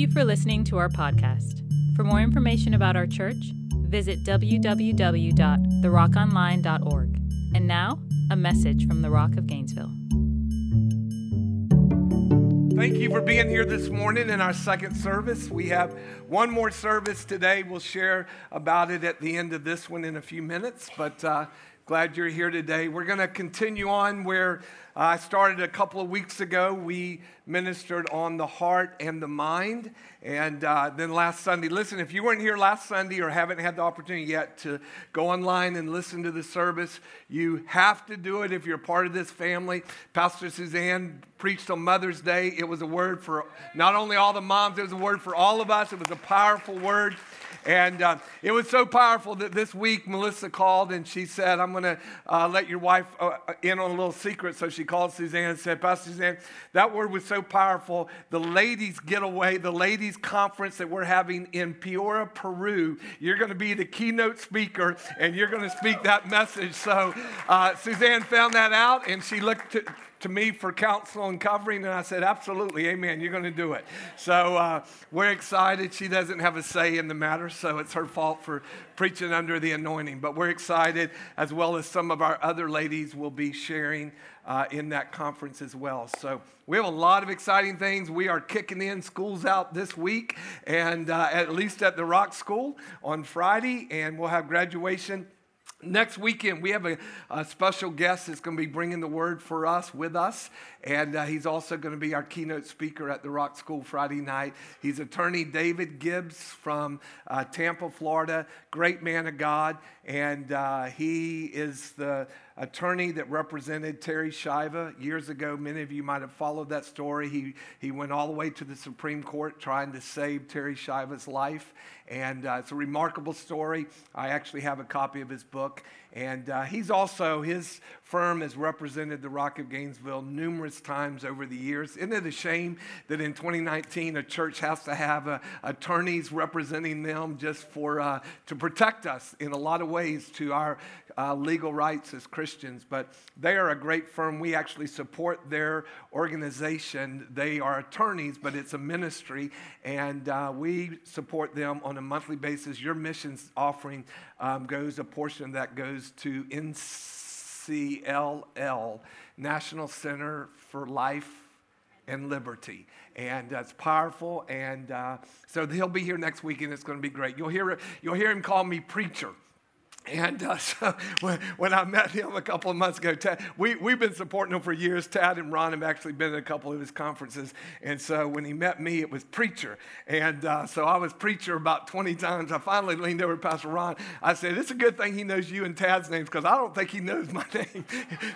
you for listening to our podcast. For more information about our church, visit www.therockonline.org. And now, a message from the Rock of Gainesville. Thank you for being here this morning in our second service. We have one more service today. We'll share about it at the end of this one in a few minutes, but uh, glad you're here today. We're going to continue on where I started a couple of weeks ago. We ministered on the heart and the mind. And uh, then last Sunday, listen, if you weren't here last Sunday or haven't had the opportunity yet to go online and listen to the service, you have to do it if you're part of this family. Pastor Suzanne preached on Mother's Day. It was a word for not only all the moms, it was a word for all of us. It was a powerful word. And uh, it was so powerful that this week Melissa called and she said, I'm going to uh, let your wife uh, in on a little secret. So she called Suzanne and said, Pastor Suzanne, that word was so powerful. The ladies' getaway, the ladies' conference that we're having in Piura, Peru, you're going to be the keynote speaker and you're going to speak that message. So uh, Suzanne found that out and she looked to, to me for counsel and covering, and I said, Absolutely, amen, you're going to do it. So uh, we're excited. She doesn't have a say in the matter, so it's her fault for preaching under the anointing. But we're excited, as well as some of our other ladies will be sharing uh, in that conference as well. So we have a lot of exciting things. We are kicking in schools out this week, and uh, at least at the Rock School on Friday, and we'll have graduation Next weekend, we have a, a, special guest that's going to be bringing the word for us with us. And uh, he's also going to be our keynote speaker at the Rock School Friday night. He's attorney David Gibbs from uh, Tampa, Florida. Great man of God. And uh, he is the attorney that represented Terri Schiavo years ago. Many of you might have followed that story. He, he went all the way to the Supreme Court trying to save Terri Schiavo's life. And uh, it's a remarkable story. I actually have a copy of his book. And uh, he's also, his firm has represented the Rock of Gainesville numerous times over the years. Isn't it a shame that in 2019 a church has to have uh, attorneys representing them just for, uh, to protect us in a lot of ways to our uh, legal rights as Christians? But they are a great firm. We actually support their organization. They are attorneys, but it's a ministry, and uh, we support them on a monthly basis. Your missions offering um, goes, a portion that goes to NCLL, National Center for Life and Liberty. And that's powerful. And uh, so he'll be here next week, and it's going to be great. You'll hear, you'll hear him call me preacher. And uh, so when, when, I met him a couple of months ago, Tad, we, we've been supporting him for years. Tad and Ron have actually been at a couple of his conferences. And so when he met me, it was preacher. And uh, so I was preacher about 20 times. I finally leaned over to Pastor Ron. I said, It's a good thing he knows you and Tad's names because I don't think he knows my name.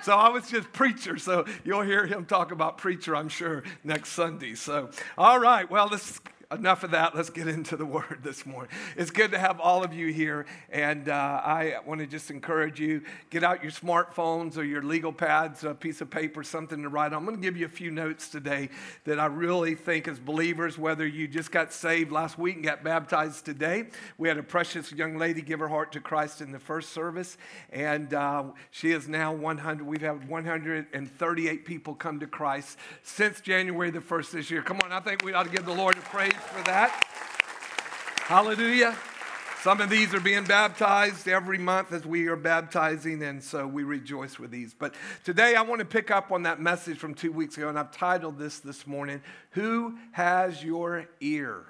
so I was just preacher. So you'll hear him talk about preacher, I'm sure, next Sunday. So, all right. Well, let's enough of that. Let's get into the word this morning. It's good to have all of you here. And uh, I want to just encourage you get out your smartphones or your legal pads, a piece of paper, something to write on. I'm going to give you a few notes today that I really think, as believers, whether you just got saved last week and got baptized today, we had a precious young lady give her heart to Christ in the first service. And uh, she is now 100. We've had 138 people come to Christ since January the 1st this year. Come on, I think we ought to give the Lord a praise for that. Hallelujah. Some of these are being baptized every month as we are baptizing, and so we rejoice with these. But today I want to pick up on that message from two weeks ago, and I've titled this this morning Who Has Your Ear?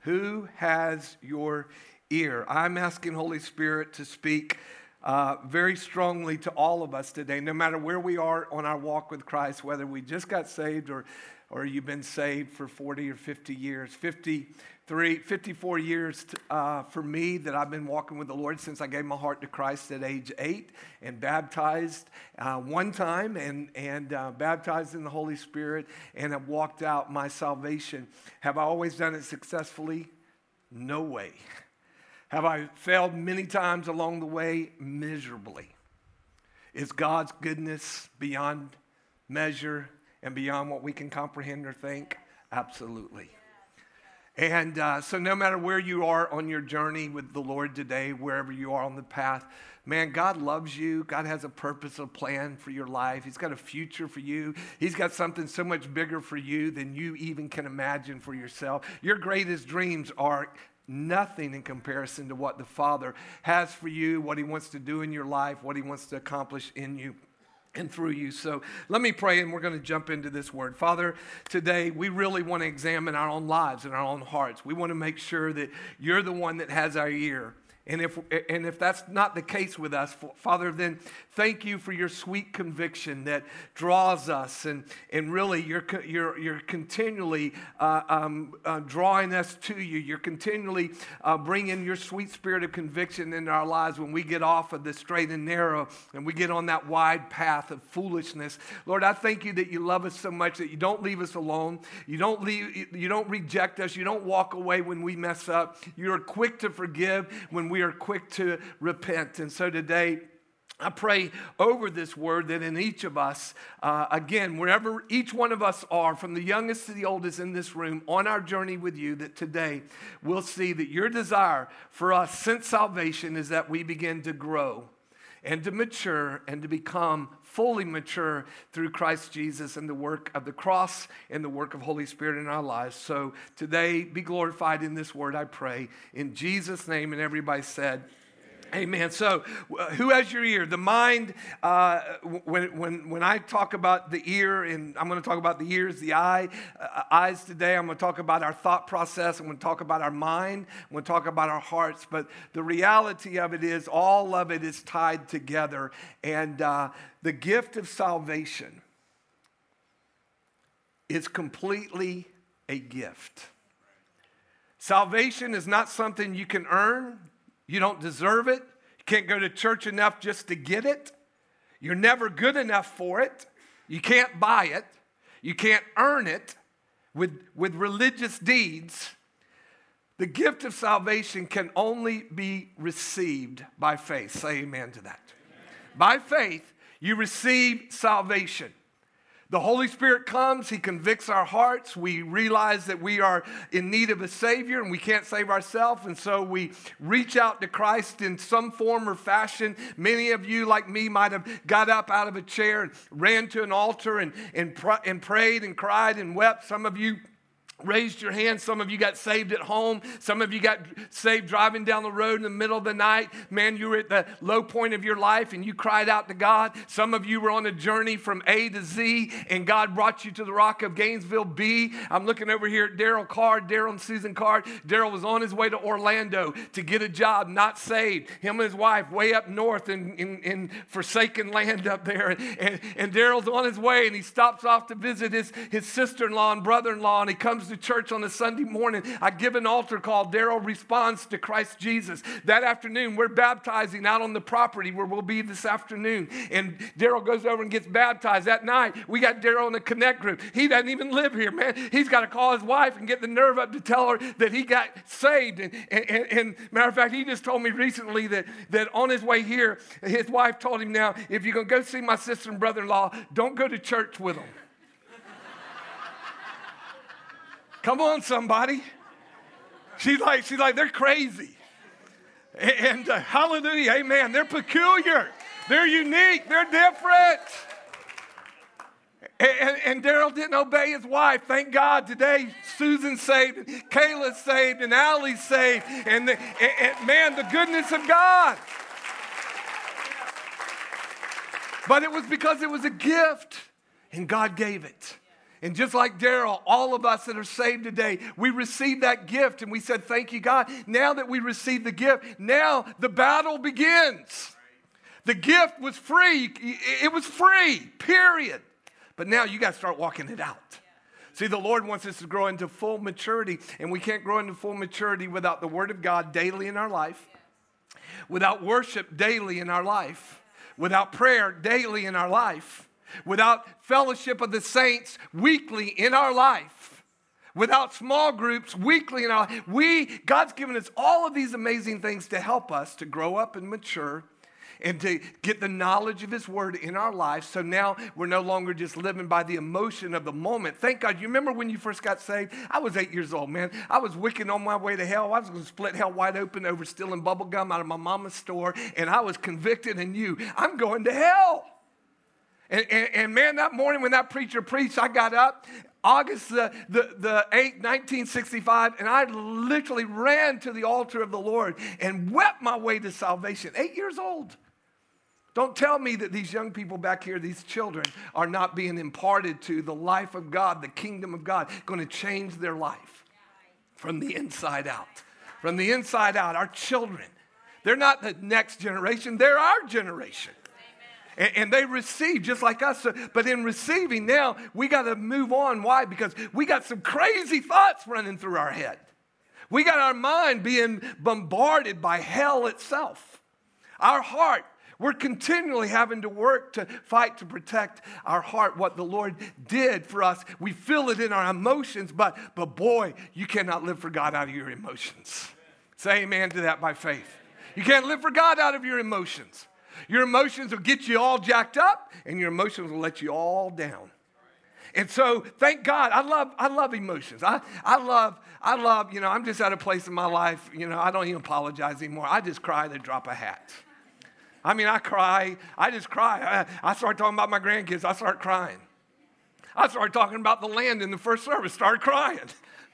Who has your ear? I'm asking Holy Spirit to speak uh, very strongly to all of us today, no matter where we are on our walk with Christ, whether we just got saved or or you've been saved for 40 or 50 years. 53, 54 years uh, for me that I've been walking with the Lord since I gave my heart to Christ at age eight and baptized uh, one time and, and uh, baptized in the Holy Spirit and have walked out my salvation. Have I always done it successfully? No way. Have I failed many times along the way? Miserably. Is God's goodness beyond measure? And beyond what we can comprehend or think? Absolutely. And uh, so, no matter where you are on your journey with the Lord today, wherever you are on the path, man, God loves you. God has a purpose, a plan for your life. He's got a future for you. He's got something so much bigger for you than you even can imagine for yourself. Your greatest dreams are nothing in comparison to what the Father has for you, what He wants to do in your life, what He wants to accomplish in you and through you. So let me pray and we're going to jump into this word. Father, today we really want to examine our own lives and our own hearts. We want to make sure that you're the one that has our ear. And if, and if that's not the case with us, Father, then thank you for your sweet conviction that draws us. And, and really, you're, you're, you're continually uh, um, uh, drawing us to you. You're continually uh, bringing your sweet spirit of conviction into our lives when we get off of the straight and narrow and we get on that wide path of foolishness. Lord, I thank you that you love us so much that you don't leave us alone. You don't, leave, you don't reject us. You don't walk away when we mess up. You're quick to forgive when we we are quick to repent. And so today, I pray over this word that in each of us, uh, again, wherever each one of us are, from the youngest to the oldest in this room, on our journey with you, that today we'll see that your desire for us since salvation is that we begin to grow and to mature and to become fully mature through Christ Jesus and the work of the cross and the work of Holy Spirit in our lives. So today, be glorified in this word, I pray. In Jesus' name, and everybody said, Amen. So, uh, who has your ear? The mind, uh, when, when, when I talk about the ear, and I'm going to talk about the ears, the eye, uh, eyes today, I'm going to talk about our thought process. I'm going to talk about our mind. I'm going to talk about our hearts. But the reality of it is, all of it is tied together. And uh, the gift of salvation is completely a gift. Salvation is not something you can earn. You don't deserve it. You can't go to church enough just to get it. You're never good enough for it. You can't buy it. You can't earn it with, with religious deeds. The gift of salvation can only be received by faith. Say amen to that. Amen. By faith, you receive salvation. The Holy Spirit comes, He convicts our hearts. We realize that we are in need of a Savior and we can't save ourselves. And so we reach out to Christ in some form or fashion. Many of you, like me, might have got up out of a chair and ran to an altar and, and, pr- and prayed and cried and wept. Some of you raised your hand. Some of you got saved at home. Some of you got saved driving down the road in the middle of the night. Man, you were at the low point of your life and you cried out to God. Some of you were on a journey from A to Z and God brought you to the rock of Gainesville B. I'm looking over here at Daryl Card, Daryl and Susan Card. Daryl was on his way to Orlando to get a job, not saved. Him and his wife way up north in, in, in forsaken land up there. And, and, and Daryl's on his way and he stops off to visit his, his sister in law and brother in law and he comes to church on a Sunday morning, I give an altar call. Daryl responds to Christ Jesus. That afternoon, we're baptizing out on the property where we'll be this afternoon. And Daryl goes over and gets baptized. That night, we got Daryl in a connect group. He doesn't even live here, man. He's got to call his wife and get the nerve up to tell her that he got saved. And, and, and, and matter of fact, he just told me recently that, that on his way here, his wife told him now, if you're going to go see my sister and brother in law, don't go to church with them. Come on, somebody. She's like, she's like, they're crazy. And uh, hallelujah, amen. They're peculiar. They're unique. They're different. And, and Daryl didn't obey his wife. Thank God today Susan's saved, and Kayla's saved, and Allie's saved. And, the, and, and man, the goodness of God. But it was because it was a gift, and God gave it. And just like Daryl, all of us that are saved today, we received that gift and we said, Thank you, God. Now that we received the gift, now the battle begins. The gift was free. It was free, period. But now you got to start walking it out. See, the Lord wants us to grow into full maturity, and we can't grow into full maturity without the Word of God daily in our life, without worship daily in our life, without prayer daily in our life without fellowship of the saints weekly in our life, without small groups weekly in our life. We, God's given us all of these amazing things to help us to grow up and mature and to get the knowledge of His Word in our life. So now we're no longer just living by the emotion of the moment. Thank God. You remember when you first got saved? I was eight years old, man. I was wicked on my way to hell. I was going to split hell wide open over stealing bubble gum out of my mama's store, and I was convicted and knew I'm going to hell. And, and, and, man, that morning when that preacher preached, I got up August the, the, the 8th, 1965, and I literally ran to the altar of the Lord and wept my way to salvation. Eight years old. Don't tell me that these young people back here, these children, are not being imparted to the life of God, the kingdom of God, going to change their life from the inside out. From the inside out, our children. They're not the next generation, they're our generation and, and they receive just like us. But in receiving now, we got to move on. Why? Because we got some crazy thoughts running through our head. We got our mind being bombarded by hell itself. Our heart, we're continually having to work to fight to protect our heart, what the Lord did for us. We feel it in our emotions, but, but boy, you cannot live for God out of your emotions. Say amen to that by faith. You can't live for God out of your emotions. Your emotions will get you all jacked up, and your emotions will let you all down. And so, thank God, I love, I love emotions. I, I love, I love, you know, I'm just at a place in my life, you know, I don't even apologize anymore. I just cry to drop a hat. I mean, I cry, I just cry. I, I start talking about my grandkids, I start crying. I started talking about the land in the first service, started crying.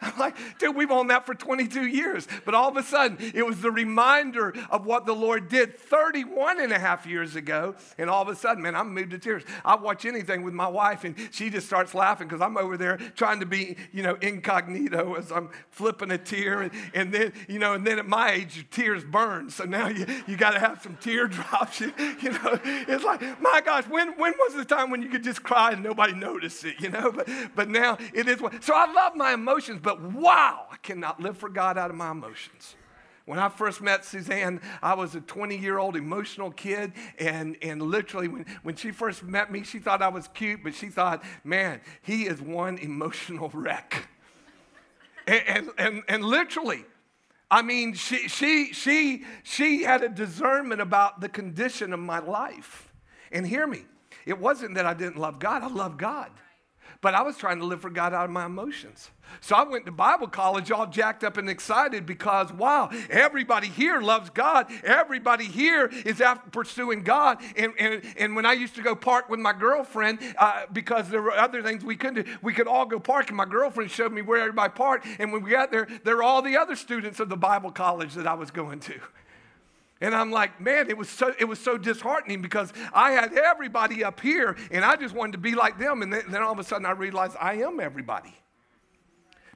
I'm like, dude, we've owned that for 22 years. But all of a sudden, it was the reminder of what the Lord did 31 and a half years ago. And all of a sudden, man, I'm moved to tears. I watch anything with my wife, and she just starts laughing because I'm over there trying to be, you know, incognito as I'm flipping a tear. And, and then, you know, and then at my age, your tears burn. So now you, you got to have some teardrops. You, you know, it's like, my gosh, when, when was the time when you could just cry and nobody noticed it, you know? But, but now it is. So I love my emotions, but wow, I cannot live for God out of my emotions. When I first met Suzanne, I was a 20 year old emotional kid. And, and literally, when, when she first met me, she thought I was cute, but she thought, man, he is one emotional wreck. and, and, and, and literally, I mean, she, she, she, she had a discernment about the condition of my life. And hear me, it wasn't that I didn't love God, I love God. But I was trying to live for God out of my emotions. So I went to Bible college all jacked up and excited because, wow, everybody here loves God. Everybody here is after pursuing God. And, and, and when I used to go park with my girlfriend, uh, because there were other things we couldn't do, we could all go park. And my girlfriend showed me where everybody parked. And when we got there, there were all the other students of the Bible college that I was going to. And I'm like, man, it was so it was so disheartening because I had everybody up here and I just wanted to be like them. And then, then all of a sudden I realized I am everybody.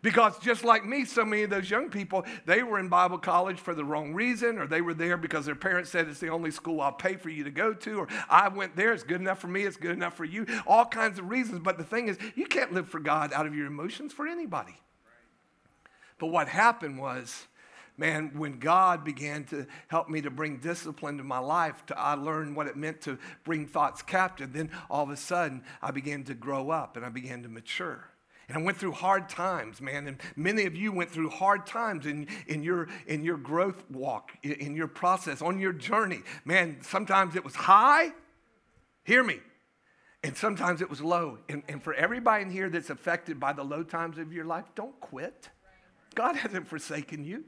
Because just like me, so many of those young people, they were in Bible college for the wrong reason, or they were there because their parents said it's the only school I'll pay for you to go to, or I went there, it's good enough for me, it's good enough for you, all kinds of reasons. But the thing is, you can't live for God out of your emotions for anybody. But what happened was, man, when God began to help me to bring discipline to my life, to, I learned what it meant to bring thoughts captive. Then all of a sudden, I began to grow up and I began to mature. And I went through hard times, man. And many of you went through hard times in, in, your, in your growth walk, in, in your process, on your journey. Man, sometimes it was high. Hear me. And sometimes it was low. And, and for everybody in here that's affected by the low times of your life, don't quit. God hasn't forsaken you.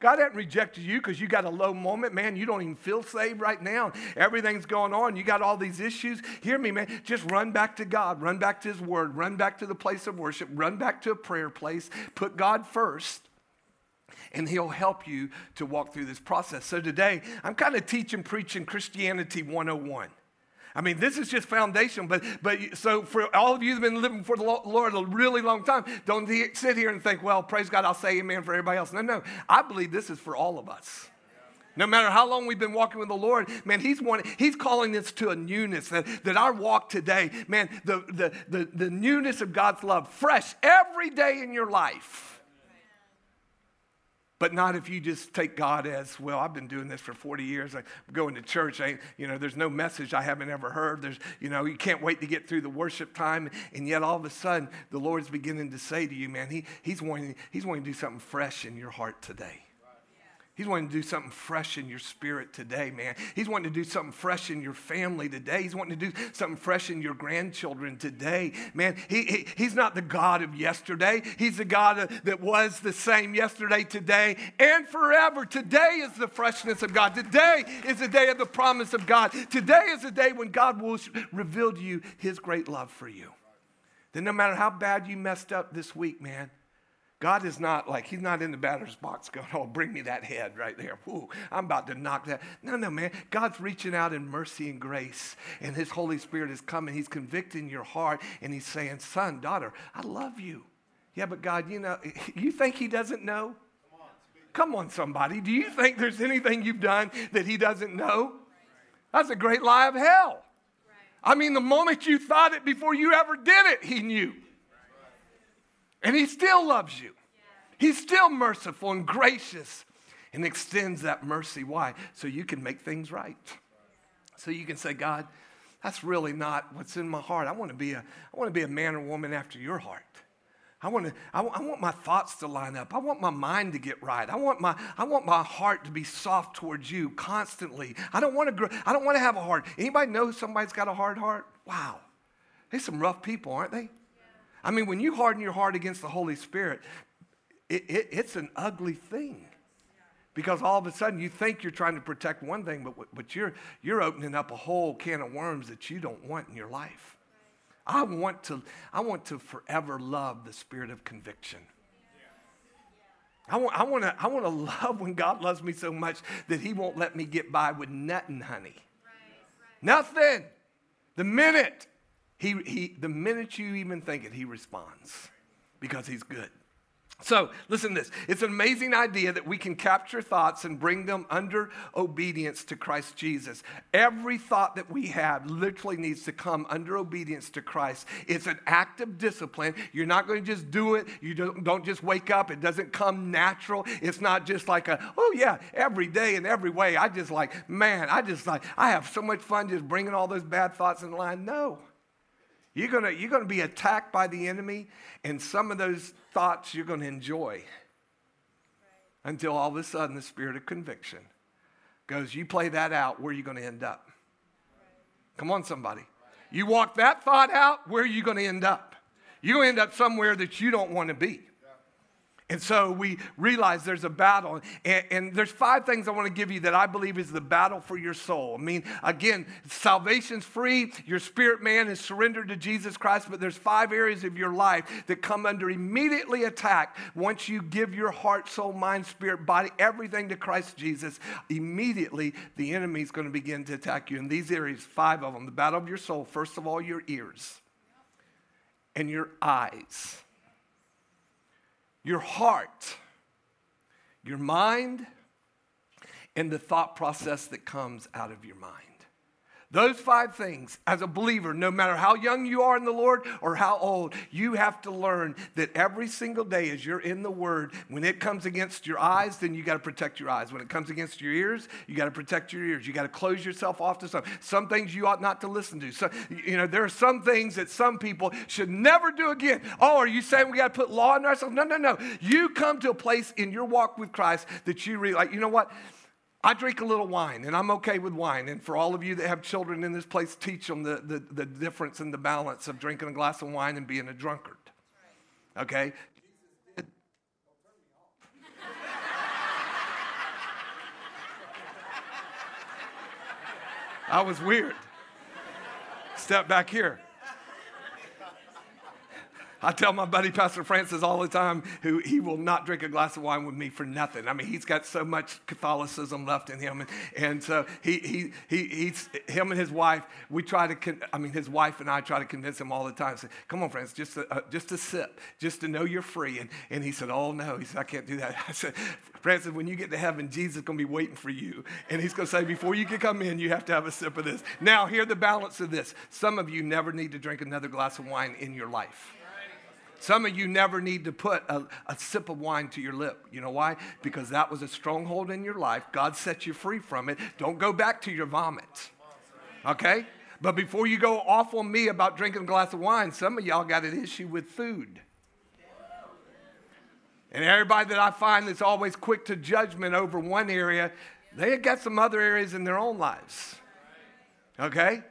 God hasn't rejected you because you got a low moment. Man, you don't even feel saved right now. Everything's going on. You got all these issues. Hear me, man. Just run back to God. Run back to His Word. Run back to the place of worship. Run back to a prayer place. Put God first and he'll help you to walk through this process. So today, I'm kind of teaching, preaching Christianity 101. I mean, this is just foundation. But, but so for all of you that have been living for the Lord a really long time, don't sit here and think, well, praise God, I'll say amen for everybody else. No, no. I believe this is for all of us. No matter how long we've been walking with the Lord, man, He's wanting, He's calling this to a newness that, that our walk today, man, the, the, the, the newness of God's love, fresh every day in your life but not if you just take God as, well, I've been doing this for 40 years. I'm going to church. I, you know, there's no message I haven't ever heard. There's, you know, you can't wait to get through the worship time. And yet all of a sudden, the Lord's beginning to say to you, man, he, he's, wanting, he's wanting to do something fresh in your heart today. He's wanting to do something fresh in your spirit today, man. He's wanting to do something fresh in your family today. He's wanting to do something fresh in your grandchildren today, man. He, he he's not the God of yesterday. He's the God that was the same yesterday, today, and forever. Today is the freshness of God. Today is the day of the promise of God. Today is the day when God will reveal to you his great love for you. Then, no matter how bad you messed up this week, man, God is not like, He's not in the batter's box going, oh, bring me that head right there. Ooh, I'm about to knock that. No, no, man. God's reaching out in mercy and grace, and His Holy Spirit is coming. He's convicting your heart, and He's saying, son, daughter, I love you. Yeah, but God, you know, you think He doesn't know? Come on, somebody. Do you think there's anything you've done that He doesn't know? That's a great lie of hell. I mean, the moment you thought it before you ever did it, He knew. And He still loves you. He's still merciful and gracious and extends that mercy. Why? So you can make things right. So you can say, God, that's really not what's in my heart. I want to be a, I want to be a man or woman after your heart. I want, to, I, I want my thoughts to line up. I want my mind to get right. I want my, I want my heart to be soft towards you constantly. I don't want to grow, I don't want to have a heart. Anybody know somebody's got a hard heart? Wow. They're some rough people, aren't they? I mean, when you harden your heart against the Holy Spirit, it, it, it's an ugly thing. Because all of a sudden you think you're trying to protect one thing, but, but you're, you're opening up a whole can of worms that you don't want in your life. I want to, I want to forever love the spirit of conviction. I want, I, want to, I want to love when God loves me so much that He won't let me get by with nothing, honey. Nothing. The minute he, he, the minute you even think it, he responds because he's good. So, listen to this. It's an amazing idea that we can capture thoughts and bring them under obedience to Christ Jesus. Every thought that we have literally needs to come under obedience to Christ. It's an act of discipline. You're not going to just do it. You don't, don't just wake up. It doesn't come natural. It's not just like a, oh, yeah, every day in every way. I just like, man, I just like, I have so much fun just bringing all those bad thoughts in line. No. You're going you're going to be attacked by the enemy, and some of those thoughts you're going to enjoy until all of a sudden the spirit of conviction goes, You play that out, where are you going to end up? Come on, somebody. You walk that thought out, where are you going to end up? You're going to end up somewhere that you don't want to be. And so we realize there's a battle. And, and, there's five things I want to give you that I believe is the battle for your soul. I mean, again, salvation's free. Your spirit man is surrendered to Jesus Christ, but there's five areas of your life that come under immediately attack once you give your heart, soul, mind, spirit, body, everything to Christ Jesus. Immediately, the enemy is going to begin to attack you. In these areas, five of them the battle of your soul, first of all, your ears and your eyes your heart, your mind, and the thought process that comes out of your mind. Those five things, as a believer, no matter how young you are in the Lord or how old, you have to learn that every single day as you're in the Word, when it comes against your eyes, then you got to protect your eyes. When it comes against your ears, you got to protect your ears. You got to close yourself off to some. Some things you ought not to listen to. So, you know, there are some things that some people should never do again. Oh, are you saying we got to put law on ourselves? No, no, no. You come to a place in your walk with Christ that you realize, you know what? I drink a little wine and I'm okay with wine. And for all of you that have children in this place, teach them the, the, the difference and the balance of drinking a glass of wine and being a drunkard. Okay? I was weird. Step back here. I tell my buddy Pastor Francis all the time, who he will not drink a glass of wine with me for nothing. I mean, he's got so much Catholicism left in him, and, and so he, he, he, he's him and his wife. We try to, con- I mean, his wife and I try to convince him all the time. Say, "Come on, Francis, just a, uh, just a sip, just to know you're free." And and he said, "Oh no," he said, "I can't do that." I said, "Francis, when you get to heaven, Jesus is going to be waiting for you, and he's going to say, before you can come in, you have to have a sip of this." Now, hear the balance of this. Some of you never need to drink another glass of wine in your life. Some of you never need to put a, a, sip of wine to your lip. You know why? Because that was a stronghold in your life. God set you free from it. Don't go back to your vomit. Okay? But before you go off on me about drinking a glass of wine, some of y'all got an issue with food. And everybody that I find that's always quick to judgment over one area, they got some other areas in their own lives. Okay?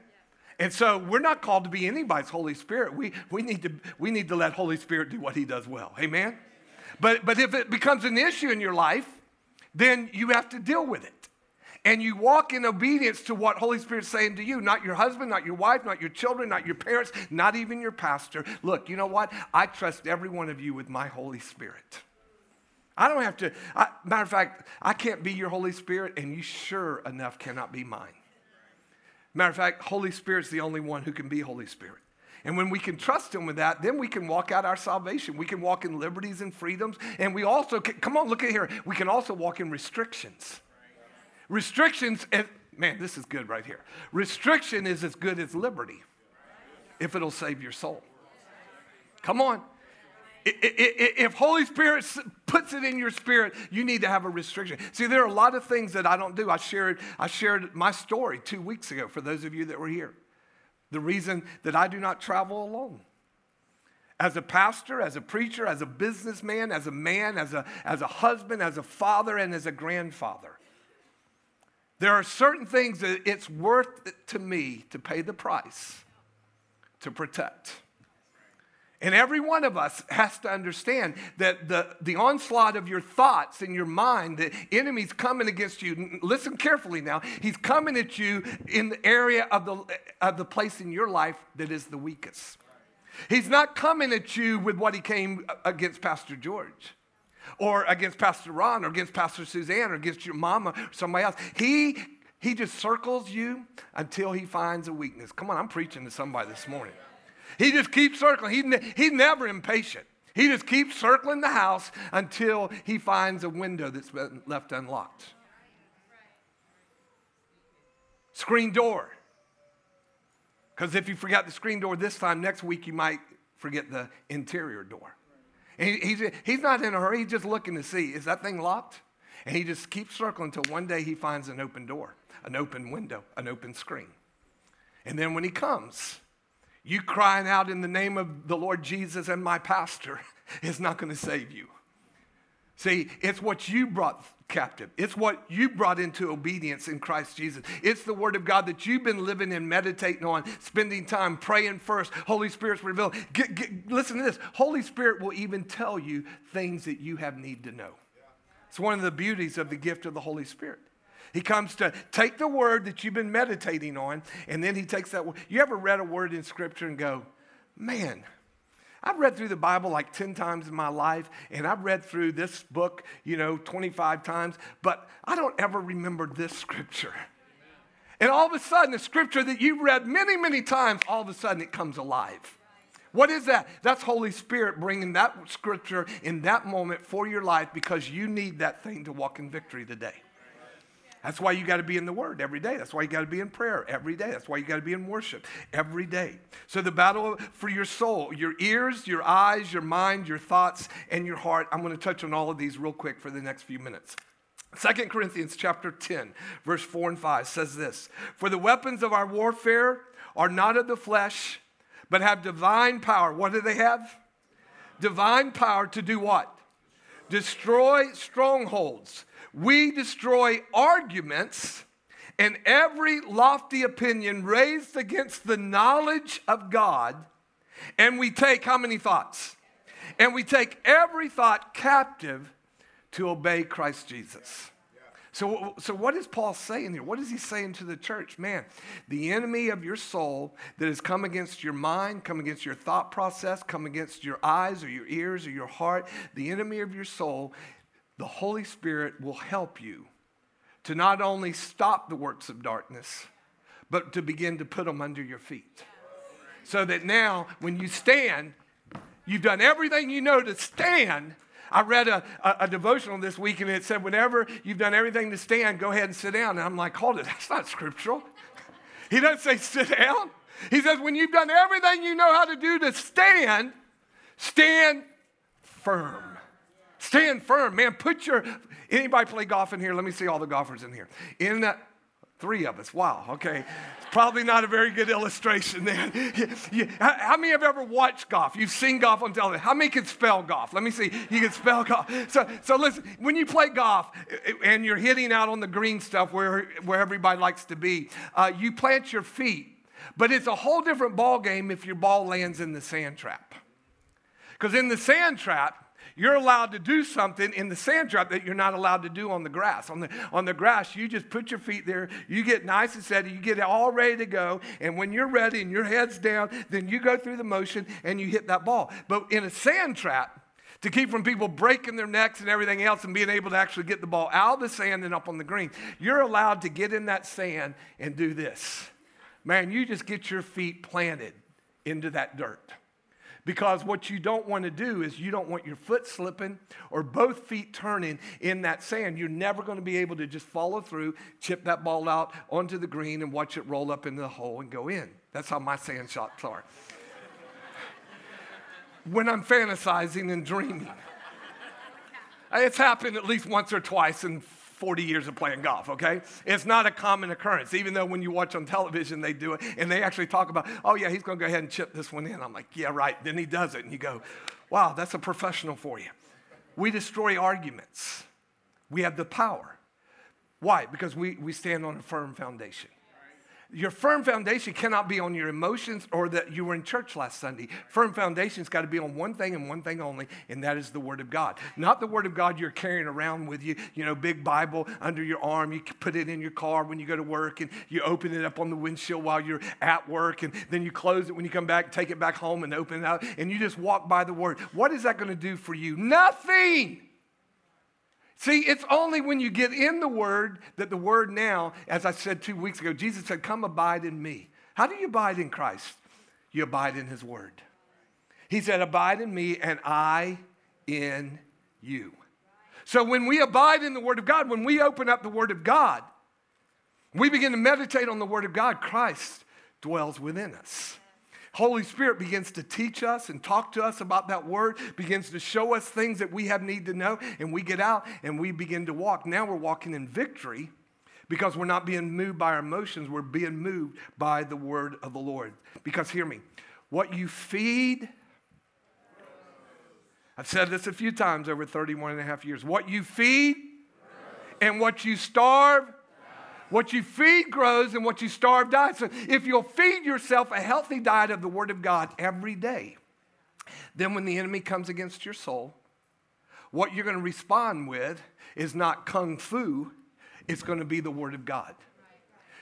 And so we're not called to be anybody's Holy Spirit. We, we, need, to, we need to let Holy Spirit do what he does well. Amen? But, but if it becomes an issue in your life, then you have to deal with it. And you walk in obedience to what Holy Spirit's saying to you, not your husband, not your wife, not your children, not your parents, not even your pastor. Look, you know what? I trust every one of you with my Holy Spirit. I don't have to, I, matter of fact, I can't be your Holy Spirit, and you sure enough cannot be mine. Matter of fact, Holy Spirit's the only one who can be Holy Spirit. And when we can trust Him with that, then we can walk out our salvation. We can walk in liberties and freedoms. And we also, can, come on, look at here. We can also walk in restrictions. Restrictions, man, this is good right here. Restriction is as good as liberty if it'll save your soul. Come on. If Holy Spirit puts it in your spirit, you need to have a restriction. See, there are a lot of things that I don't do. I shared, I shared my story two weeks ago for those of you that were here. The reason that I do not travel alone. As a pastor, as a preacher, as a businessman, as a man, as a, as a husband, as a father, and as a grandfather. There are certain things that it's worth to me to pay the price to protect. And every one of us has to understand that the, the onslaught of your thoughts and your mind, the enemy's coming against you. Listen carefully now. He's coming at you in the area of the, of the place in your life that is the weakest. He's not coming at you with what he came against Pastor George or against Pastor Ron or against Pastor Suzanne or against your mama or somebody else. He, he just circles you until he finds a weakness. Come on, I'm preaching to somebody this morning. He just keeps circling. He he's never impatient. He just keeps circling the house until he finds a window that's been left unlocked. Screen door. Because if you forgot the screen door this time, next week you might forget the interior door. He, he's, he's not in a hurry, he's just looking to see is that thing locked? And he just keeps circling until one day he finds an open door, an open window, an open screen. And then when he comes, you crying out in the name of the Lord Jesus and my pastor is not going to save you. See, it's what you brought captive. It's what you brought into obedience in Christ Jesus. It's the word of God that you've been living and meditating on, spending time praying first. Holy Spirit's revealed. Get, get, listen to this. Holy Spirit will even tell you things that you have need to know. It's one of the beauties of the gift of the Holy Spirit. He comes to take the word that you've been meditating on, and then he takes that word. You ever read a word in Scripture and go, man, I've read through the Bible like 10 times in my life, and I've read through this book, you know, 25 times, but I don't ever remember this scripture. And all of a sudden, the scripture that you've read many, many times, all of a sudden it comes alive. What is that? That's Holy Spirit bringing that scripture in that moment for your life because you need that thing to walk in victory today. That's why you got to be in the Word every day. That's why you got to be in prayer every day. That's why you got to be in worship every day. So, the battle for your soul, your ears, your eyes, your mind, your thoughts, and your heart. I'm going to touch on all of these real quick for the next few minutes. 2 Corinthians chapter 10, verse 4 and 5 says this For the weapons of our warfare are not of the flesh, but have divine power. What do they have? Divine power to do what? Destroy strongholds we destroy arguments and every lofty opinion raised against the knowledge of God. And we take how many thoughts? And we take every thought captive to obey Christ Jesus. So, so what is Paul saying here? What is he saying to the church? Man, the enemy of your soul that has come against your mind, come against your thought process, come against your eyes or your ears or your heart, the enemy of your soul the Holy Spirit will help you to not only stop the works of darkness, but to begin to put them under your feet. So that now, when you stand, you've done everything you know to stand. I read a, a, a, devotional this week and it said, whenever you've done everything to stand, go ahead and sit down. And I'm like, hold it, that's not scriptural. He doesn't say sit down. He says, when you've done everything you know how to do to stand, stand firm. Stand firm, man. Put your, anybody play golf in here? Let me see all the golfers in here. In Three of us. Wow. Okay. It's probably not a very good illustration then. how many have ever watched golf? You've seen golf on television. How many can spell golf? Let me see. You can spell golf. So, so listen, when you play golf and you're hitting out on the green stuff where, where everybody likes to be, uh, you plant your feet. But it's a whole different ball game if your ball lands in the sand trap. Because in the sand trap, you're allowed to do something in the sand trap that you're not allowed to do on the grass. On the, on the grass, you just put your feet there, you get nice and steady, you get all ready to go, and when you're ready and your head's down, then you go through the motion and you hit that ball. But in a sand trap, to keep from people breaking their necks and everything else and being able to actually get the ball out of the sand and up on the green, you're allowed to get in that sand and do this. Man, you just get your feet planted into that dirt. Because what you don't want to do is you don't want your foot slipping or both feet turning in that sand. You're never going to be able to just follow through, chip that ball out onto the green, and watch it roll up into the hole and go in. That's how my sand shots are. when I'm fantasizing and dreaming. It's happened at least once or twice in 40 years of playing golf, okay? It's not a common occurrence, even though when you watch on television, they do it and they actually talk about, oh, yeah, he's gonna go ahead and chip this one in. I'm like, yeah, right. Then he does it, and you go, wow, that's a professional for you. We destroy arguments, we have the power. Why? Because we, we stand on a firm foundation. Your firm foundation cannot be on your emotions or that you were in church last Sunday. Firm foundation's got to be on one thing and one thing only, and that is the Word of God. Not the Word of God you're carrying around with you, you know, big Bible under your arm. You put it in your car when you go to work, and you open it up on the windshield while you're at work, and then you close it when you come back, take it back home, and open it up, and you just walk by the Word. What is that going to do for you? Nothing. See, it's only when you get in the Word that the Word now, as I said two weeks ago, Jesus said, Come abide in me. How do you abide in Christ? You abide in His Word. He said, Abide in me and I in you. So when we abide in the Word of God, when we open up the Word of God, we begin to meditate on the Word of God, Christ dwells within us. Holy Spirit begins to teach us and talk to us about that word, begins to show us things that we have need to know, and we get out and we begin to walk. Now we're walking in victory because we're not being moved by our emotions, we're being moved by the word of the Lord. Because hear me, what you feed, I've said this a few times over 31 and a half years. What you feed and what you starve what you feed grows and what you starve dies. So if you'll feed yourself a healthy diet of the Word of God every day, then when the enemy comes against your soul, what you're going to respond with is not kung fu, it's going to be the Word of God.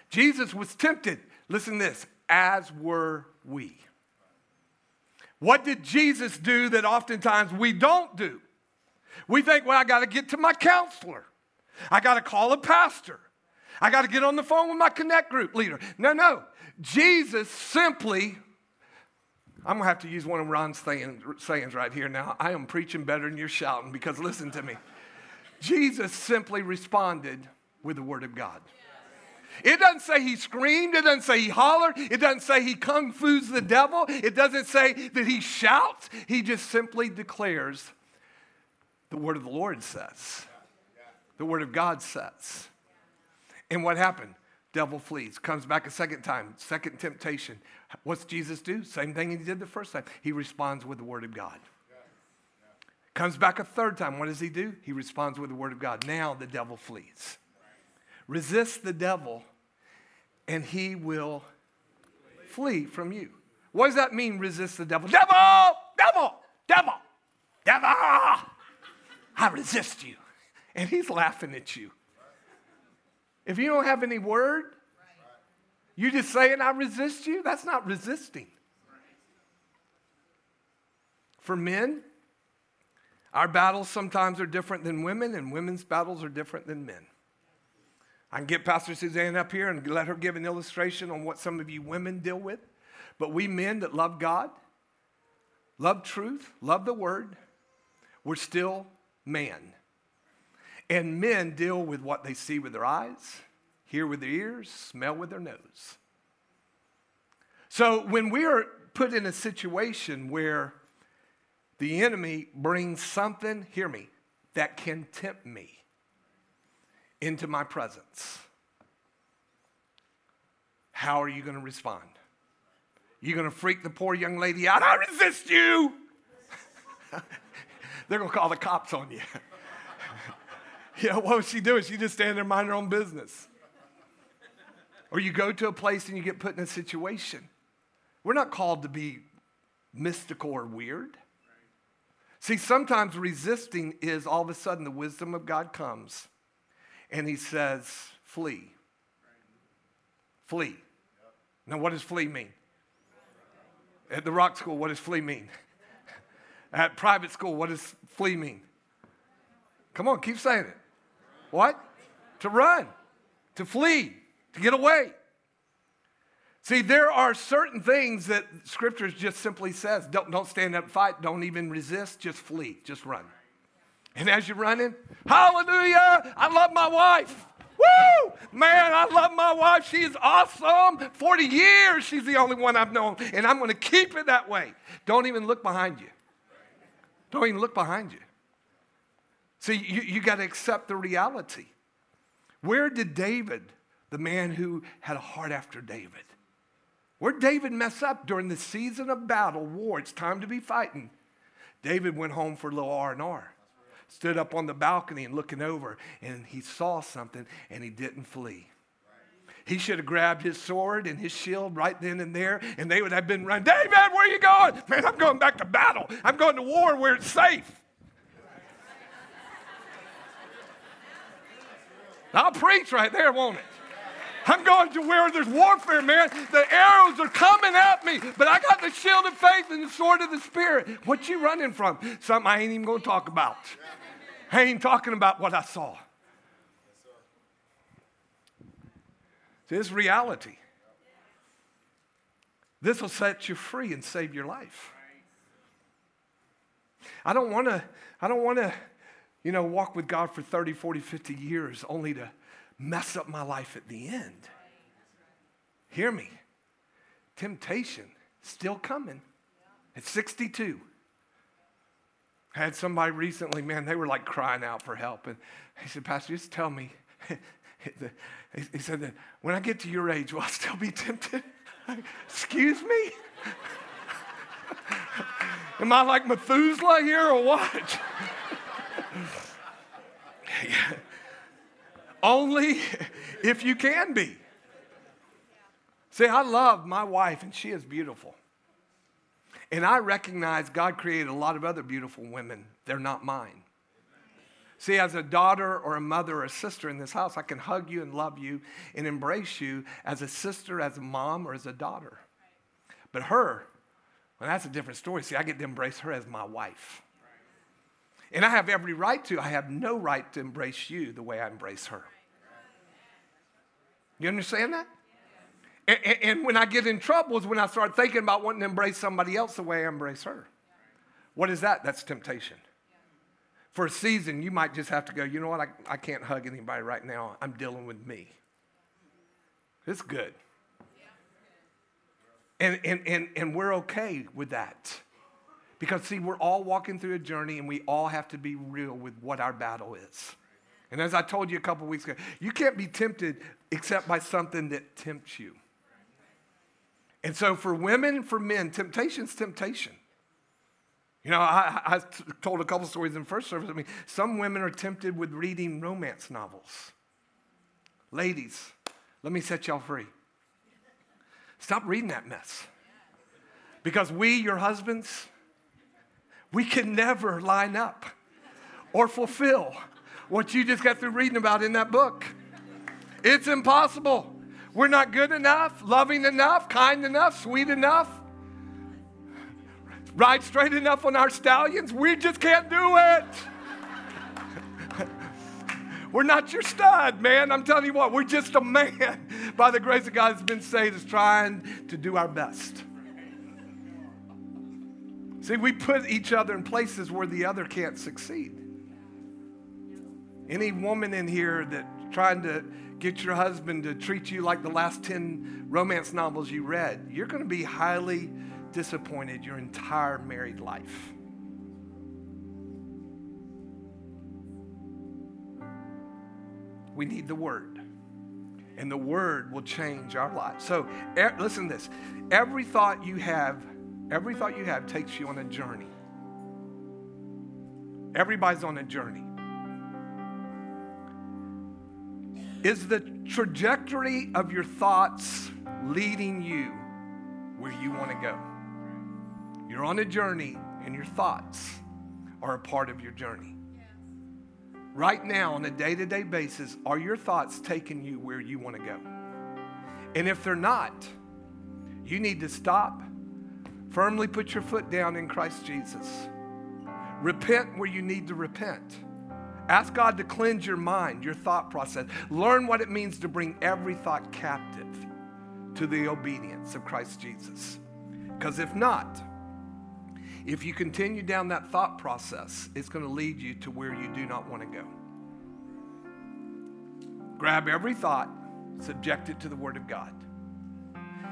Jesus was tempted, listen this, as were we. What did Jesus do that oftentimes we don't do? We think, well, I got to get to my counselor. I got to call a pastor. I got to get on the phone with my Connect group leader. No, no. Jesus simply, I'm going to have to use one of Ron's sayings right here now. I am preaching better than you're shouting because listen to me. Jesus simply responded with the Word of God. It doesn't say he screamed. It doesn't say he hollered. It doesn't say he kung fu's the devil. It doesn't say that he shouts. He just simply declares the word of the Lord says. The word of God says. And what happened? Devil flees, comes back a second time, second temptation. What's Jesus do? Same thing he did the first time. He responds with the word of God. Comes back a third time. What does he do? He responds with the word of God. Now the devil flees. Resist the devil, and he will flee from you. What does that mean, resist the devil? Devil, devil, devil, devil. I resist you. And he's laughing at you. If you don't have any word, you just saying, I resist you, that's not resisting. For men, our battles sometimes are different than women, and women's battles are different than men. I can get Pastor Suzanne up here and let her give an illustration on what some of you women deal with. But we men that love God, love truth, love the word, we're still man. And men deal with what they see with their eyes, hear with their ears, smell with their nose. So when we are put in a situation where the enemy brings something, hear me, that can tempt me into my presence. how are you going to respond? You're going to freak the poor young lady out? I resist you. They're going to call the cops on you. know, what was she doing? She just standing there minding her own business. Or you go to a place and you get put in a situation. We're not called to be mystical or weird. See, sometimes resisting is all of a sudden the wisdom of God comes and he says, flee. Flee. Now, what does flee mean? At the rock school, what does flee mean? At private school, what does flee mean? Come on, keep saying it. What? To run, to flee, to get away. See, there are certain things that scriptures just simply says don't, don't stand up fight, don't even resist, just flee, just run. And as you're running, hallelujah, I love my wife. Woo! Man, I love my wife. She's awesome. 40 years, she's the only one I've known, and I'm going to keep it that way. Don't even look behind you. Don't even look behind you. See, you, you got to accept the reality. Where did David, the man who had a heart after David, where did David mess up during the season of battle, war? It's time to be fighting. David went home for a little R&R stood up on the balcony and looking over, and he saw something and he didn't flee. He should have grabbed his sword and his shield right then and there, and they would have been running. David, where are you going? Man, I'm going back to battle. I'm going to war where it's safe. I'll preach right there, won't it? I'm going to where there's warfare, man. The arrows are coming at me, but I got the shield of faith and the sword of the Spirit. What you running from? Something I ain't even going to talk about. I ain't talking about what I saw. This reality. This will set you free and save your life. I don't want to, I don't want to, you know, walk with God for 30, 40, 50 years only to mess up my life at the end. Hear me. Temptation still coming at 62. I had somebody recently, man, they were like crying out for help. And he said, Pastor, just tell me. he said that when I get to your age, will I still be tempted? Excuse me? Am I like Methuselah here or what? Only if you can be. See, I love my wife, and she is beautiful. And I recognize God created a lot of other beautiful women. They're not mine. See, as a daughter or a mother or a sister in this house, I can hug you and love you and embrace you as a sister, as a mom, or as a daughter. But her, well, that's a different story. See, I get to embrace her as my wife. And I have every right to. I have no right to embrace you the way I embrace her. You understand that? And, and, when I get in trouble is when I start thinking about wanting to embrace somebody else the way I embrace her. What is that? That's temptation. For a season, you might just have to go, you know what? I, I can't hug anybody right now. I'm dealing with me. It's good. And, and, and, and we're okay with that. Because, see, we're all walking through a journey and we all have to be real with what our battle is. And as I told you a couple weeks ago, you can't be tempted except by something that tempts you. And so, for women for men, temptation's temptation. You know, I, I told a couple stories in first service. I mean, some women are tempted with reading romance novels. Ladies, let me set y'all free. Stop reading that mess. Because we, your husbands, we can never line up or fulfill what you just got through reading about in that book. It's impossible. We're not good enough, loving enough, kind enough, sweet enough, ride straight enough on our stallions. We just can't do it. We're not your stud, man. I'm telling you what, we're just a man by the grace of God that's been saved, is trying to do our best. See, we put each other in places where the other can't succeed. Any woman in here that trying to get your husband to treat you like the last 10 romance novels you read, you're going to be highly disappointed your entire married life. We need the word. And the word will change our lives. So er, listen to this. Every thought you have, every thought you have takes you on a journey. Everybody's on a journey. Is the trajectory of your thoughts leading you where you want to go? You're on a journey, and your thoughts are a part of your journey. Right now, on a day to day basis, are your thoughts taking you where you want to go? And if they're not, you need to stop, firmly put your foot down in Christ Jesus. Repent where you need to repent. Ask God to cleanse your mind, your thought process. Learn what it means to bring every thought captive to the obedience of Christ Jesus. Because if not, if you continue down that thought process, it's going to lead you to where you do not want to go. Grab every thought, subject it to the Word of God,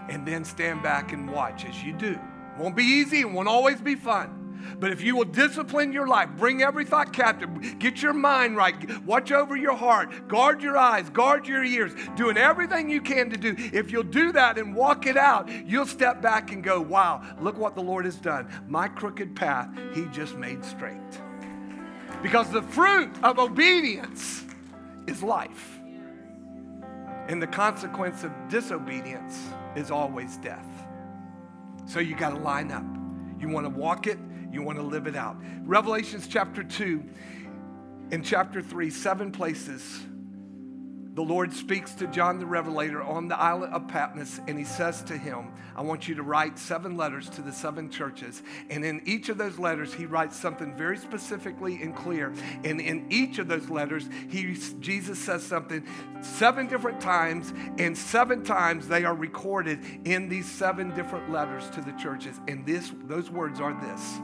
and then stand back and watch as you do. Won't be easy, it won't always be fun. But if you will discipline your life, bring every thought captive, get your mind right, watch over your heart, guard your eyes, guard your ears, doing everything you can to do. If you'll do that and walk it out, you'll step back and go, wow, look what the Lord has done. My crooked path, He just made straight. Because the fruit of obedience is life. And the consequence of disobedience is always death. So you got to line up. You want to walk it, you want to live it out. Revelations chapter 2 and chapter 3, seven places, the Lord speaks to John the Revelator on the island of Patmos, and he says to him, I want you to write seven letters to the seven churches. And in each of those letters, he writes something very specifically and clear. And in each of those letters, he, Jesus says something seven different times, and seven times they are recorded in these seven different letters to the churches. And this, those words are this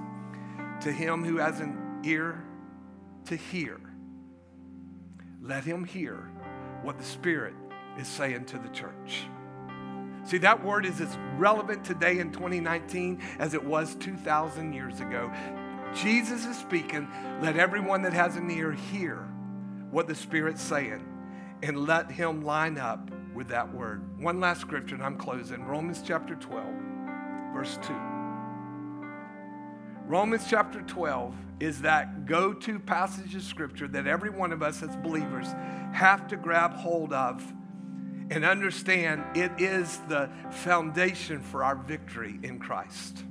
to him who has an ear to hear, let him hear what the Spirit is saying to the church. See, that word is as relevant today in 2019 as it was 2,000 years ago. Jesus is speaking. Let everyone that has an ear hear what the Spirit's saying and let him line up with that word. One last scripture, and I'm closing Romans chapter 12, verse 2. Romans chapter 12 is that go to passage of scripture that every one of us as believers have to grab hold of and understand it is the foundation for our victory in Christ.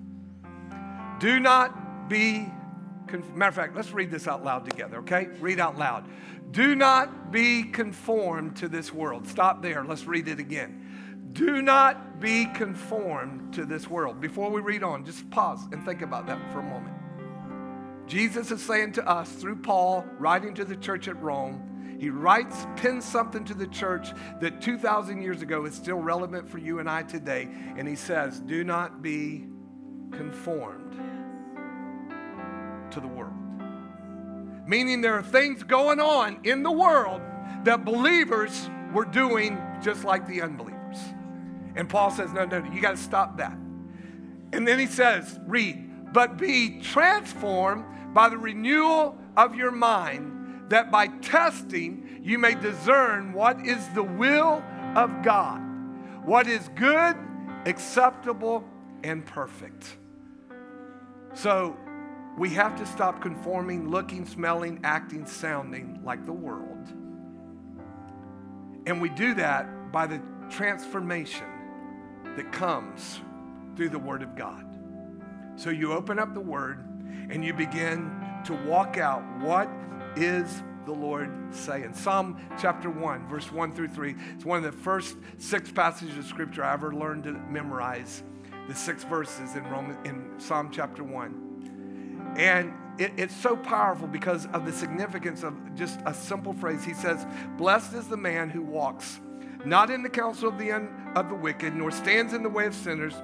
Do not be, matter of fact, let's read this out loud together, okay? Read out loud. Do not be conformed to this world. Stop there. Let's read it again. Do not be conformed to this world. Before we read on, just pause and think about that for a moment. Jesus is saying to us through Paul, writing to the church at Rome, he writes, pins something to the church that 2,000 years ago is still relevant for you and I today. And he says, Do not be conformed to the world. Meaning there are things going on in the world that believers were doing just like the unbelievers. And Paul says, no, no, you got to stop that. And then he says, read, but be transformed by the renewal of your mind, that by testing you may discern what is the will of God, what is good, acceptable, and perfect. So we have to stop conforming, looking, smelling, acting, sounding like the world. And we do that by the transformation that comes through the Word of God. So you open up the Word and you begin to walk out what is the Lord saying. Psalm chapter 1, verse 1 through 3. It's one of the first six passages of Scripture I ever learned to memorize. The six verses in Roman in Psalm chapter 1. And it, it's so powerful because of the significance of just a simple phrase. He says, Blessed is the man who walks not in the counsel of the, un, of the wicked, nor stands in the way of sinners,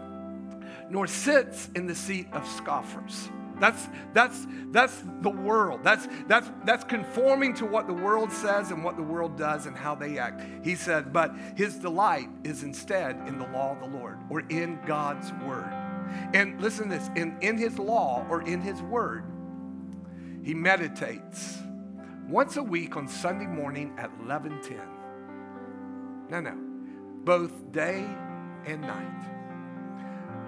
nor sits in the seat of scoffers. That's, that's, that's the world. That's, that's, that's conforming to what the world says and what the world does and how they act. He said, but his delight is instead in the law of the Lord or in God's word. And listen to this in, in his law or in his word, he meditates once a week on Sunday morning at 1110. No, no. Both day and night.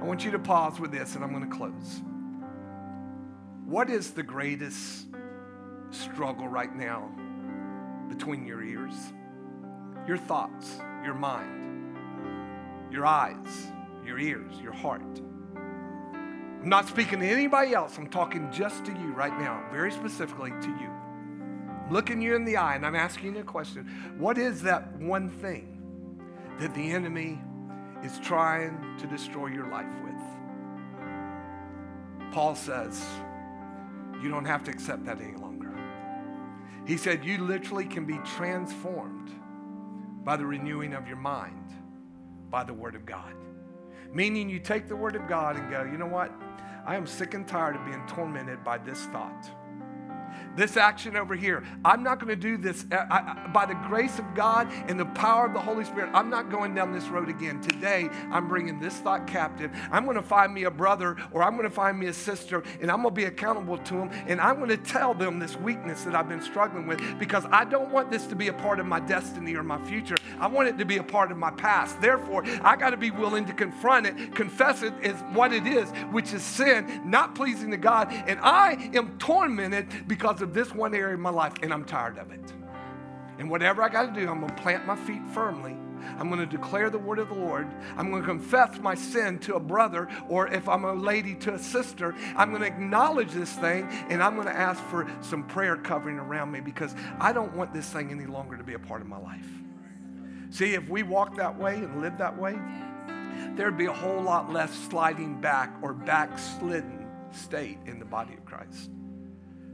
I want you to pause with this and I'm going to close. What is the greatest struggle right now between your ears? Your thoughts, your mind, your eyes, your ears, your heart. I'm not speaking to anybody else. I'm talking just to you right now, very specifically to you. Looking you in the eye and I'm asking you a question. What is that one thing that the enemy is trying to destroy your life with? Paul says, you don't have to accept that any longer. He said, You literally can be transformed by the renewing of your mind, by the Word of God. Meaning, you take the Word of God and go, You know what? I am sick and tired of being tormented by this thought this action over here. I'm not going to do this uh, I, I, by the grace of God and the power of the Holy Spirit. I'm not going down this road again. Today, I'm bringing this thought captive. I'm going to find me a brother or I'm going to find me a sister and I'm going to be accountable to them and I'm going to tell them this weakness that I've been struggling with because I don't want this to be a part of my destiny or my future. I want it to be a part of my past. Therefore, I got to be willing to confront it, confess it as what it is, which is sin, not pleasing to God. And I am tormented because of this one area of my life, and I'm tired of it. And whatever I got to do, I'm going to plant my feet firmly. I'm going to declare the word of the Lord. I'm going to confess my sin to a brother, or if I'm a lady, to a sister. I'm going to acknowledge this thing, and I'm going to ask for some prayer covering around me because I don't want this thing any longer to be a part of my life. See, if we walk that way and live that way, there'd be a whole lot less sliding back or backslidden state in the body of Christ.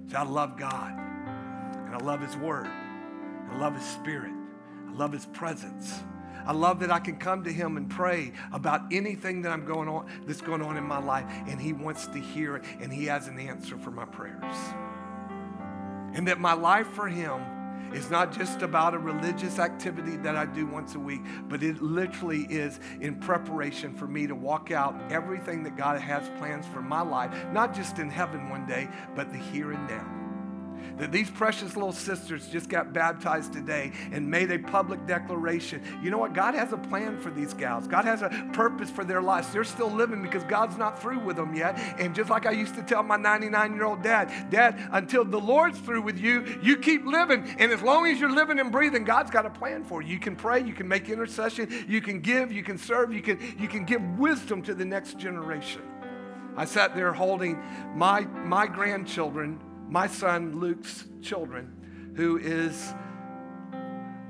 See, I love God, and I love His Word, I love His Spirit, I love His presence. I love that I can come to him and pray about anything that I'm going on that's going on in my life and he wants to hear it and he has an answer for my prayers. And that my life for him it's not just about a religious activity that I do once a week, but it literally is in preparation for me to walk out everything that God has plans for my life, not just in heaven one day, but the here and now that these precious little sisters just got baptized today and made a public declaration. You know what? God has a plan for these gals. God has a purpose for their lives. They're still living because God's not through with them yet. And just like I used to tell my 99 year old dad, Dad, until the Lord's through with you, you keep living. And as long as you're living and breathing, God's got a plan for you. You can pray, you can make intercession, you can give, you can serve, you can, you can give wisdom to the next generation. I sat there holding my, my grandchildren my son Luke's children, who is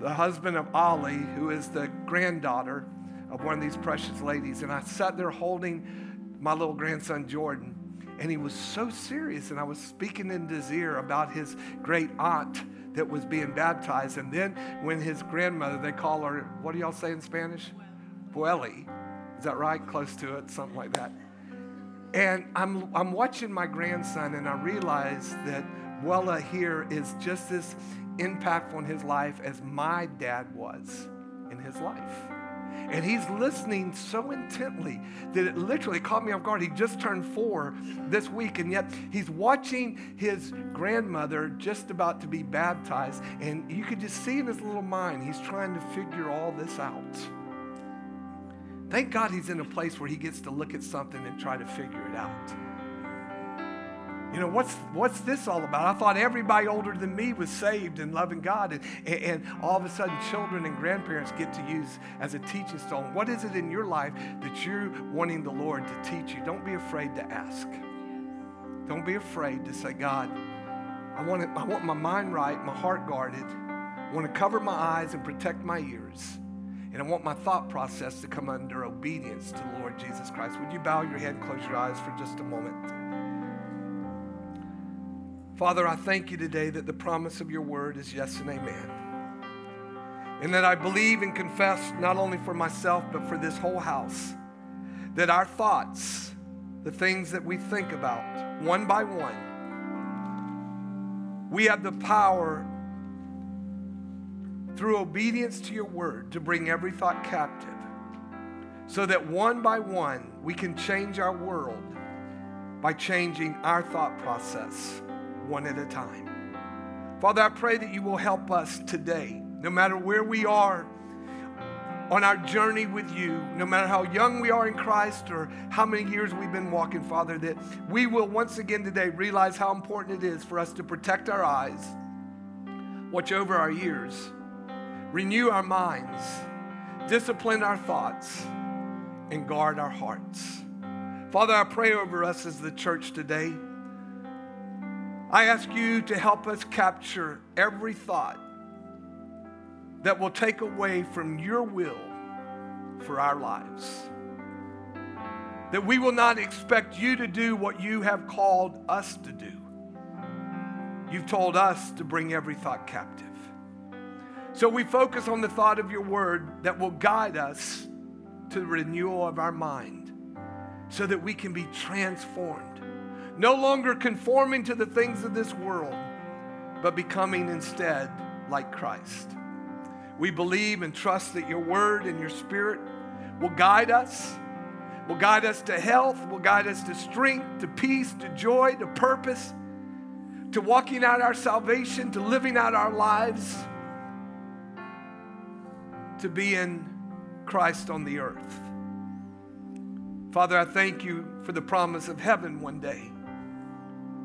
the husband of Ollie, who is the granddaughter of one of these precious ladies. And I sat there holding my little grandson Jordan, and he was so serious. And I was speaking in his ear about his great aunt that was being baptized. And then when his grandmother, they call her, what do y'all say in Spanish? Bueli. Is that right? Close to it, something like that. And I'm, I'm watching my grandson, and I realize that Wella here is just as impactful in his life as my dad was in his life. And he's listening so intently that it literally caught me off guard. He just turned four this week, and yet he's watching his grandmother just about to be baptized. And you could just see in his little mind, he's trying to figure all this out. Thank God he's in a place where he gets to look at something and try to figure it out. You know, what's, what's this all about? I thought everybody older than me was saved and loving God, and, and all of a sudden, children and grandparents get to use as a teaching stone. What is it in your life that you're wanting the Lord to teach you? Don't be afraid to ask. Don't be afraid to say, God, I want, it, I want my mind right, my heart guarded. I want to cover my eyes and protect my ears. And I want my thought process to come under obedience to the Lord Jesus Christ. Would you bow your head and close your eyes for just a moment? Father, I thank you today that the promise of your word is yes and amen. And that I believe and confess, not only for myself, but for this whole house, that our thoughts, the things that we think about, one by one, we have the power through obedience to your word to bring every thought captive so that one by one we can change our world by changing our thought process one at a time. Father, I pray that you will help us today, no matter where we are on our journey with you, no matter how young we are in Christ or how many years we've been walking, Father, that we will once again today realize how important it is for us to protect our eyes, watch over our ears, renew our minds, discipline our thoughts, and guard our hearts. Father, I pray over us as the church today. I ask you to help us capture every thought that will take away from your will for our lives. That we will not expect you to do what you have called us to do. You've told us to bring every thought captive. So we focus on the thought of your word that will guide us to the renewal of our mind so that we can be transformed. No longer conforming to the things of this world, but becoming instead like Christ. We believe and trust that your word and your spirit will guide us, will guide us to health, will guide us to strength, to peace, to joy, to purpose, to walking out our salvation, to living out our lives, to be in Christ on the earth. Father, I thank you for the promise of heaven one day,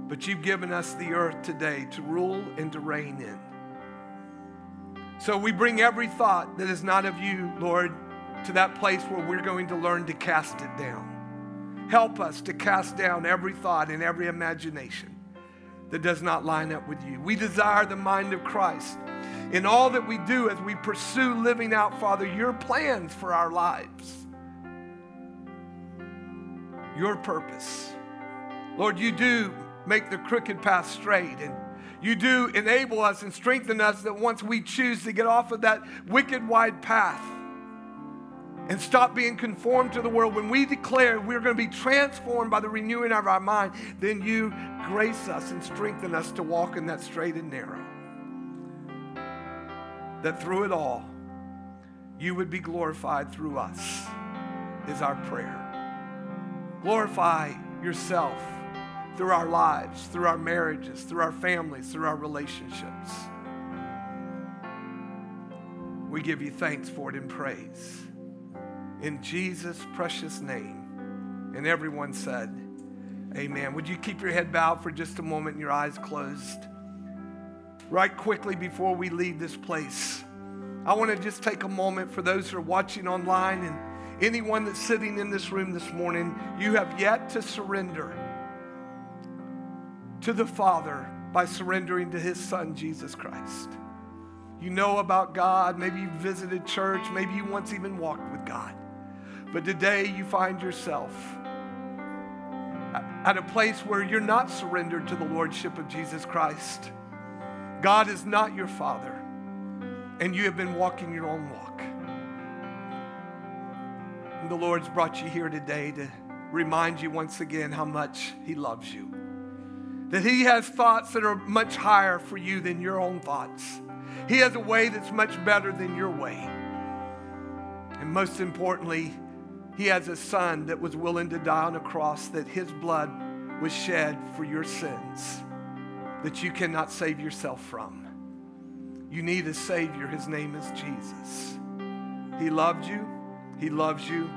but you've given us the earth today to rule and to reign in. So we bring every thought that is not of you, Lord, to that place where we're going to learn to cast it down. Help us to cast down every thought and every imagination that does not line up with you. We desire the mind of Christ in all that we do as we pursue living out, Father, your plans for our lives, your purpose. Lord, you do make the crooked path straight and you do enable us and strengthen us that once we choose to get off of that wicked wide path and stop being conformed to the world, when we declare we're going to be transformed by the renewing of our mind, then you grace us and strengthen us to walk in that straight and narrow. That through it all, you would be glorified through us, is our prayer. Glorify yourself through our lives, through our marriages, through our families, through our relationships. We give you thanks for it and praise. In Jesus' precious name. And everyone said, Amen. Would you keep your head bowed for just a moment and your eyes closed? Right quickly before we leave this place, I want to just take a moment for those who are watching online and anyone that's sitting in this room this morning. You have yet to surrender to the Father by surrendering to His Son, Jesus Christ. You know about God. Maybe you visited church. Maybe you once even walked with God. But today you find yourself at a place where you're not surrendered to the Lordship of Jesus Christ. God is not your Father, and you have been walking your own walk. And the Lord's brought you here today to remind you once again how much He loves you that He has thoughts that are much higher for you than your own thoughts. He has a way that's much better than your way. And most importantly, He has a Son that was willing to die on a cross, that His blood was shed for your sins, that you cannot save yourself from. You need a Savior. His name is Jesus. He loved you, He loves you,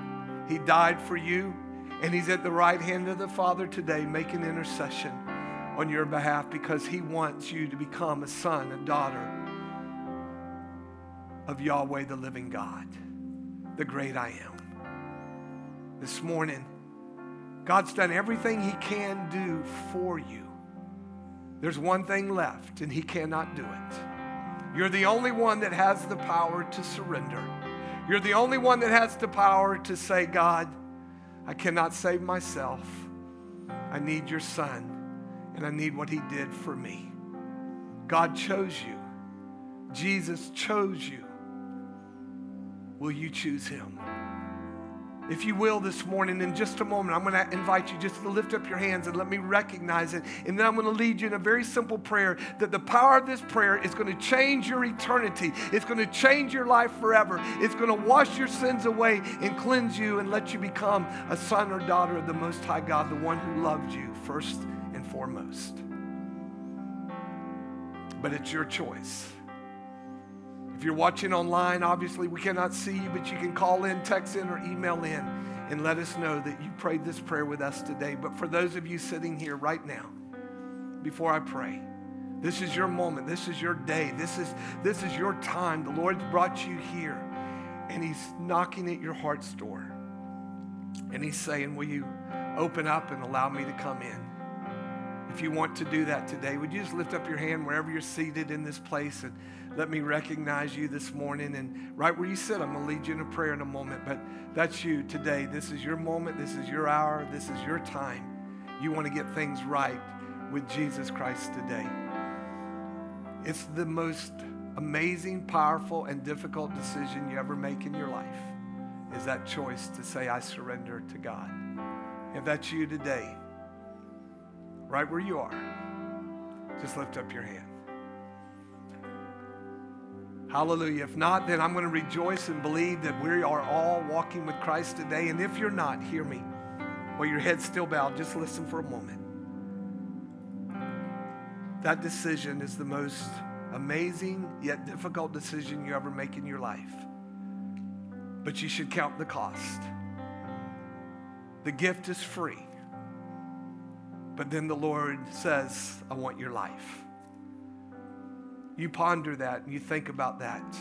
He died for you, and He's at the right hand of the Father today making intercession on your behalf because He wants you to become a son, a daughter of Yahweh, the living God, the great I am. This morning, God's done everything He can do for you. There's one thing left, and He cannot do it. You're the only one that has the power to surrender. You're the only one that has the power to say, God, I cannot save myself. I need your son and I need what He did for me. God chose you, Jesus chose you. Will you choose Him? If you will this morning, in just a moment, I'm going to invite you just to lift up your hands and let me recognize it. And then I'm going to lead you in a very simple prayer that the power of this prayer is going to change your eternity. It's going to change your life forever. It's going to wash your sins away and cleanse you and let you become a son or daughter of the Most High God, the one who loved you first and foremost. But it's your choice. If you're watching online, obviously we cannot see you, but you can call in, text in, or email in and let us know that you prayed this prayer with us today. But for those of you sitting here right now, before I pray, this is your moment. This is your day. This is, this is your time. The Lord's brought you here, and He's knocking at your heart's door. And He's saying, Will you open up and allow me to come in? If you want to do that today, would you just lift up your hand wherever you're seated in this place and let me recognize you this morning? And right where you sit, I'm going to lead you in a prayer in a moment. But that's you today. This is your moment. This is your hour. This is your time. You want to get things right with Jesus Christ today. It's the most amazing, powerful, and difficult decision you ever make in your life is that choice to say, I surrender to God. If that's you today, right where you are, just lift up your hand. Hallelujah. If not, then I'm going to rejoice and believe that we are all walking with Christ today. And if you're not, hear me. While your head's still bowed, just listen for a moment. That decision is the most amazing yet difficult decision you ever make in your life. But you should count the cost. The gift is free. But then the Lord says, I want your life. You ponder that and you think about that.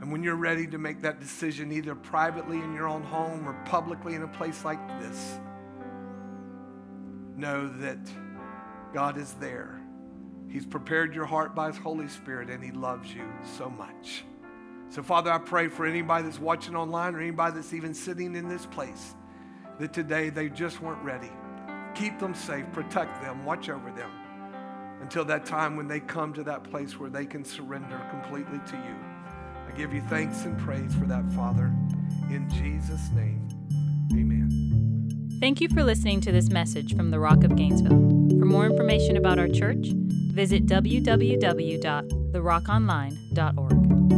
And when you're ready to make that decision, either privately in your own home or publicly in a place like this, know that God is there. He's prepared your heart by His Holy Spirit, and He loves you so much. So, Father, I pray for anybody that's watching online or anybody that's even sitting in this place that today they just weren't ready. Keep them safe, protect them, watch over them until that time when they come to that place where they can surrender completely to you. I give you thanks and praise for that, Father. In Jesus' name, amen. Thank you for listening to this message from the Rock of Gainesville. For more information about our church, visit www.therockonline.org.